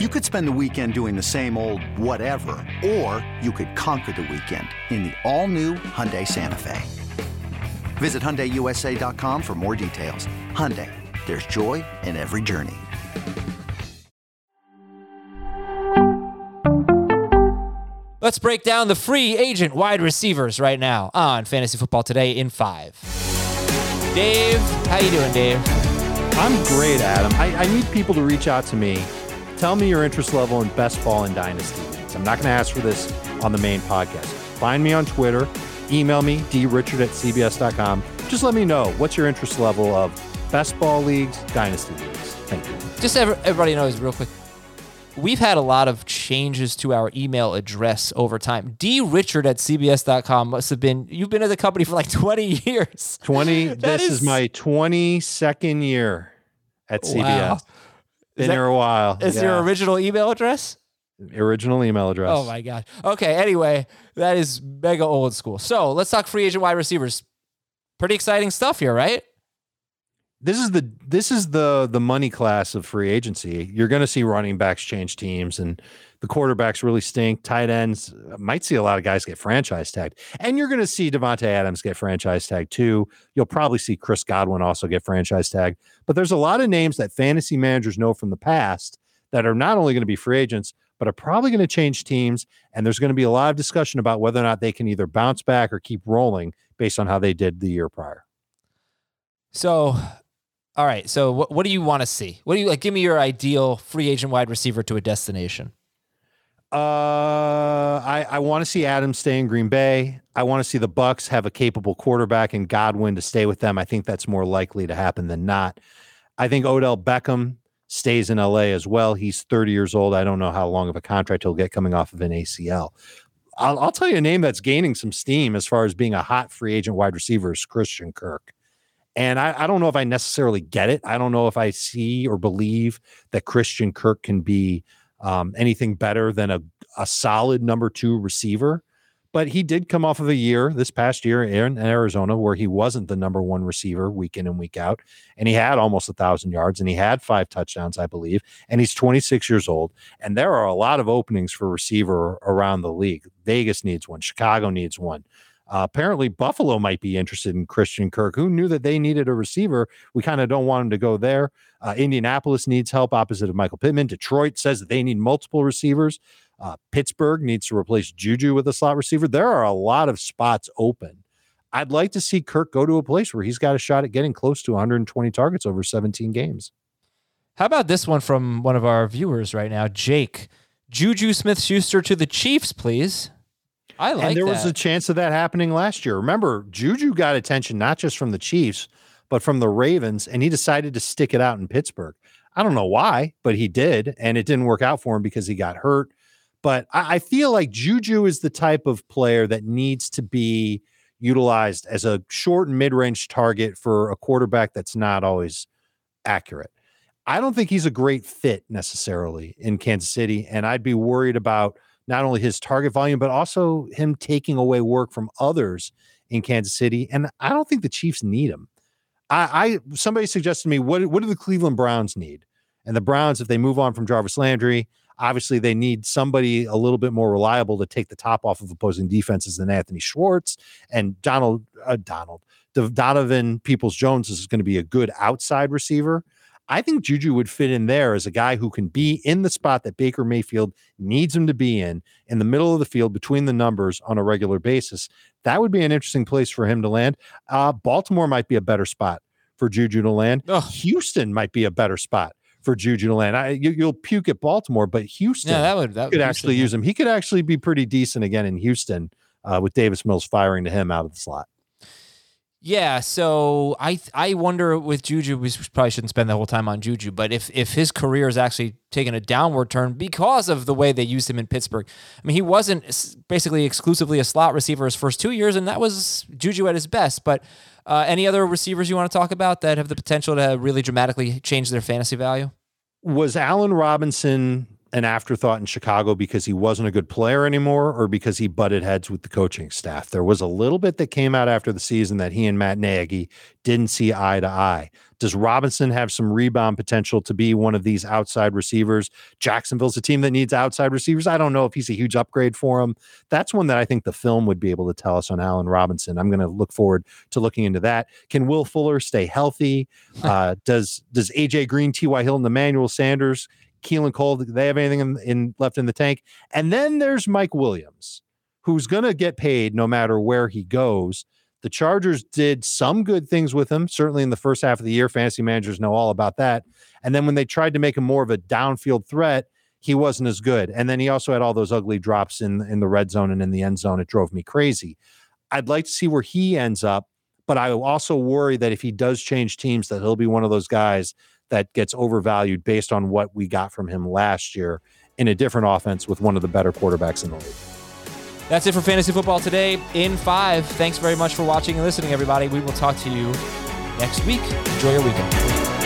You could spend the weekend doing the same old whatever, or you could conquer the weekend in the all-new Hyundai Santa Fe. Visit HyundaiUSA.com for more details. Hyundai, there's joy in every journey. Let's break down the free agent wide receivers right now on Fantasy Football Today in five. Dave, how you doing, Dave? I'm great, Adam. I, I need people to reach out to me. Tell me your interest level in best ball and dynasty leagues. I'm not going to ask for this on the main podcast. Find me on Twitter. Email me, drichard at cbs.com. Just let me know what's your interest level of best ball leagues, dynasty leagues. Thank you. Just so everybody knows, real quick, we've had a lot of changes to our email address over time. D Richard at CBS.com must have been, you've been at the company for like 20 years. 20, this is, is, my 22nd year at CBS. Wow. Been that, here a while. Is yeah. your original email address? Original email address. Oh my gosh. Okay. Anyway, that is mega old school. So let's talk free agent wide receivers. Pretty exciting stuff here, right? This is the this is the the money class of free agency. You're going to see running backs change teams, and the quarterbacks really stink. Tight ends uh, might see a lot of guys get franchise tagged, and you're going to see Davante Adams get franchise tagged too. You'll probably see Chris Godwin also get franchise tagged. But there's a lot of names that fantasy managers know from the past that are not only going to be free agents, but are probably going to change teams. And there's going to be a lot of discussion about whether or not they can either bounce back or keep rolling based on how they did the year prior. So all right. So what what do you want to see? What do you like? Give me your ideal free agent wide receiver to a destination. Uh, I I want to see Adams stay in Green Bay. I want to see the Bucs have a capable quarterback and Godwin to stay with them. I think that's more likely to happen than not. I think Odell Beckham stays in LA as well. He's 30 years old. I don't know how long of a contract he'll get coming off of an ACL. I'll, I'll tell you a name that's gaining some steam as far as being a hot free agent wide receiver is Christian Kirk. And I, I, don't know if I necessarily get it. I don't know if I see or believe that Christian Kirk can be um, anything better than a, a solid number two receiver. But he did come off of a year this past year in Arizona where he wasn't the number one receiver week in and week out. And he had almost a thousand yards and he had five touchdowns, I believe. And he's 26 years old. And there are a lot of openings for receiver around the league. Vegas needs one, Chicago needs one. Uh, apparently, Buffalo might be interested in Christian Kirk. Who knew that they needed a receiver? We kind of don't want him to go there. Uh, Indianapolis needs help opposite of Michael Pittman. Detroit says that they need multiple receivers. Uh, Pittsburgh needs to replace Juju with a slot receiver. There are a lot of spots open. I'd like to see Kirk go to a place where he's got a shot at getting close to 120 targets over 17 games. How about this one from one of our viewers right now, Jake? Juju Smith Schuster to the Chiefs, please. I like that. And there that. was a chance of that happening last year. Remember, Juju got attention not just from the Chiefs, but from the Ravens, and he decided to stick it out in Pittsburgh. I don't know why, but he did, and it didn't work out for him because he got hurt. But I, I feel like Juju is the type of player that needs to be utilized as a short and mid-range target for a quarterback that's not always accurate. I don't think he's a great fit necessarily in Kansas City, and I'd be worried about – not only his target volume, but also him taking away work from others in Kansas City. And I don't think the Chiefs need him. I, I somebody suggested to me, what what do the Cleveland Browns need? And the Browns, if they move on from Jarvis Landry, obviously they need somebody a little bit more reliable to take the top off of opposing defenses than Anthony Schwartz and Donald uh, Donald. Donovan Peoples Jones is going to be a good outside receiver. I think Juju would fit in there as a guy who can be in the spot that Baker Mayfield needs him to be in, in the middle of the field between the numbers on a regular basis. That would be an interesting place for him to land. Uh, Baltimore might be a better spot for Juju to land. Ugh. Houston might be a better spot for Juju to land. I, you, will puke at Baltimore, but Houston yeah, that would, that could actually use him. He could actually be pretty decent again in Houston uh, with Davis Mills firing to him out of the slot. Yeah, so I I wonder with Juju, we probably shouldn't spend the whole time on Juju, but if if his career is actually taking a downward turn because of the way they used him in Pittsburgh, I mean he wasn't basically exclusively a slot receiver his first two years, and that was Juju at his best. But uh, any other receivers you want to talk about that have the potential to really dramatically change their fantasy value? Was Allen Robinson an afterthought in Chicago because he wasn't a good player anymore or because he butted heads with the coaching staff. There was a little bit that came out after the season that he and Matt Nagy didn't see eye to eye. Does Robinson have some rebound potential to be one of these outside receivers? Jacksonville's a team that needs outside receivers. I don't know if he's a huge upgrade for him. That's one that I think the film would be able to tell us on Allen Robinson. I'm going to look forward to looking into that. Can Will Fuller stay healthy? Uh, does does AJ Green, T.Y. Hilton, Emmanuel Sanders Keelan Cole, do they have anything in, in left in the tank? And then there's Mike Williams, who's going to get paid no matter where he goes. The Chargers did some good things with him, certainly in the first half of the year. Fantasy managers know all about that. And then when they tried to make him more of a downfield threat, he wasn't as good. And then he also had all those ugly drops in in the red zone and in the end zone. It drove me crazy. I'd like to see where he ends up, but I also worry that if he does change teams, that he'll be one of those guys that gets overvalued based on what we got from him last year in a different offense with one of the better quarterbacks in the league. That's it for fantasy football today in five. Thanks very much for watching and listening, everybody. We will talk to you next week. Enjoy your weekend.